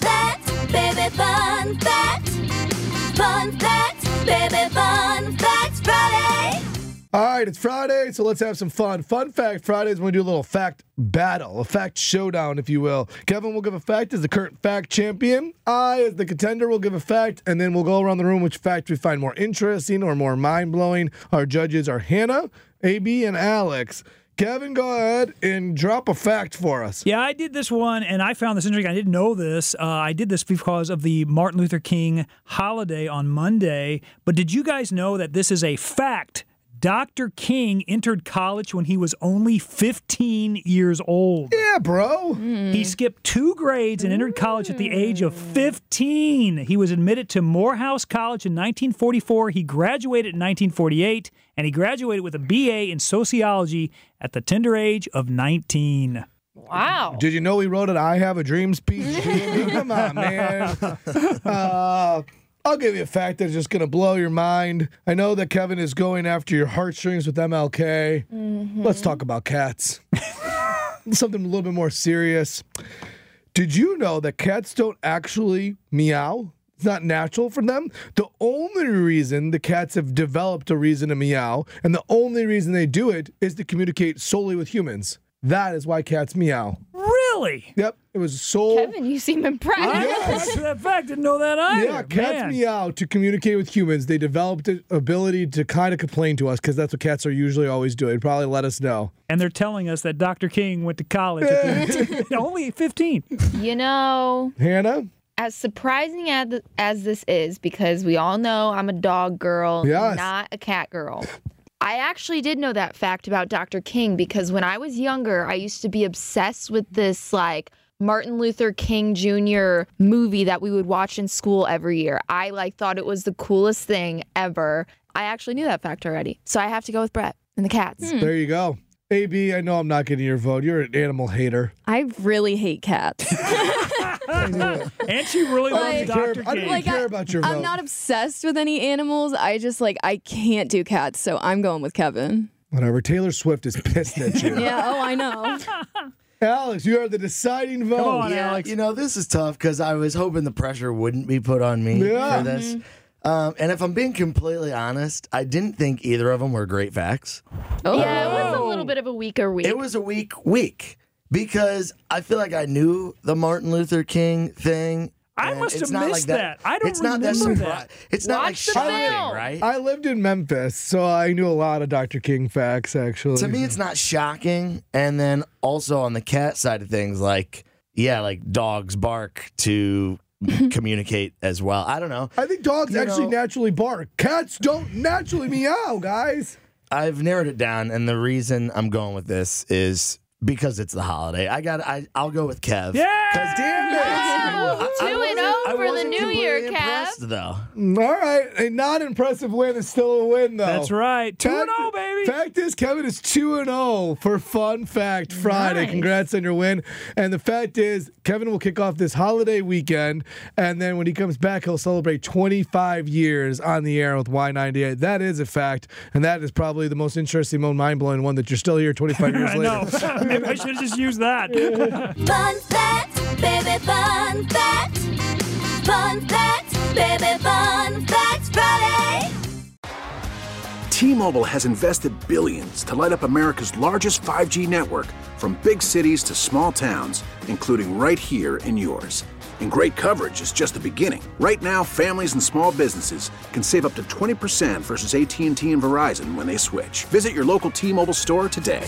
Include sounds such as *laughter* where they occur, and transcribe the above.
baby, fun fact. Fun fact, baby, fun fact Friday. All right, it's Friday, so let's have some fun. Fun fact Friday is when we do a little fact battle, a fact showdown, if you will. Kevin will give a fact as the current fact champion. I, as the contender, will give a fact, and then we'll go around the room which fact we find more interesting or more mind blowing. Our judges are Hannah, AB, and Alex. Kevin, go ahead and drop a fact for us. Yeah, I did this one, and I found this interesting. I didn't know this. Uh, I did this because of the Martin Luther King holiday on Monday. But did you guys know that this is a fact? Dr. King entered college when he was only 15 years old. Yeah, bro. He skipped two grades and entered college at the age of 15. He was admitted to Morehouse College in 1944. He graduated in 1948, and he graduated with a BA in sociology at the tender age of 19. Wow. Did you know he wrote an I Have a Dream speech? *laughs* Come on, man. Uh, *laughs* I'll give you a fact that's just going to blow your mind. I know that Kevin is going after your heartstrings with MLK. Mm-hmm. Let's talk about cats. *laughs* Something a little bit more serious. Did you know that cats don't actually meow? It's not natural for them. The only reason the cats have developed a reason to meow, and the only reason they do it is to communicate solely with humans. That is why cats meow. Really? Yep, it was so. Kevin, you seem impressed. I Yes. that fact didn't know that either. Yeah, cats Man. meow to communicate with humans. They developed the ability to kind of complain to us because that's what cats are usually always doing. Probably let us know. And they're telling us that Dr. King went to college at the, *laughs* *laughs* only 15. You know, Hannah? as surprising as, as this is, because we all know I'm a dog girl, Yes. not a cat girl. I actually did know that fact about Dr. King because when I was younger, I used to be obsessed with this like Martin Luther King Jr. movie that we would watch in school every year. I like thought it was the coolest thing ever. I actually knew that fact already. So I have to go with Brett and the cats. Hmm. There you go. AB, I know I'm not getting your vote. You're an animal hater. I really hate cats. *laughs* And she really I loves don't care, Dr. I don't care about your vote. I'm not obsessed with any animals. I just like I can't do cats, so I'm going with Kevin. Whatever. Taylor Swift is pissed at you. Yeah, oh I know. *laughs* Alex, you are the deciding vote. Come on, Yeah, Alex. you know, this is tough because I was hoping the pressure wouldn't be put on me Yeah. for this. Um, and if I'm being completely honest, I didn't think either of them were great facts. Yeah, it was a little bit of a weaker week. It was a weak week because I feel like I knew the Martin Luther King thing. I must have missed like that. I don't it's not that remember that. It's not like Watch the shocking, film. right? I lived in Memphis, so I knew a lot of Dr. King facts, actually. to me, it's not shocking. And then also on the cat side of things, like yeah, like dogs bark to *laughs* communicate as well. I don't know. I think dogs You actually know- naturally bark. Cats don't naturally meow, guys. I've narrowed it down, and the reason I'm going with this is because it's the holiday. I got. I I'll go with Kev. Yeah! 'Cause Damn it. I- I two and wasn't- oh for the new year, Kev. impressed, Though All right. A non impressive win is still a win, though. That's right. 2 Fact- 0, baby. Fact is, Kevin is 2 and 0 for Fun Fact Friday. Nice. Congrats on your win. And the fact is, Kevin will kick off this holiday weekend. And then when he comes back, he'll celebrate 25 years on the air with Y98. That is a fact. And that is probably the most interesting, most mind blowing one that you're still here 25 *laughs* years I later. know. *laughs* Maybe I should have just used that. *laughs* Fun fact, baby, fun fact. Fun fact, baby, fun Friday. T-Mobile has invested billions to light up America's largest 5G network from big cities to small towns, including right here in yours. And great coverage is just the beginning. Right now, families and small businesses can save up to 20% versus AT&T and Verizon when they switch. Visit your local T-Mobile store today.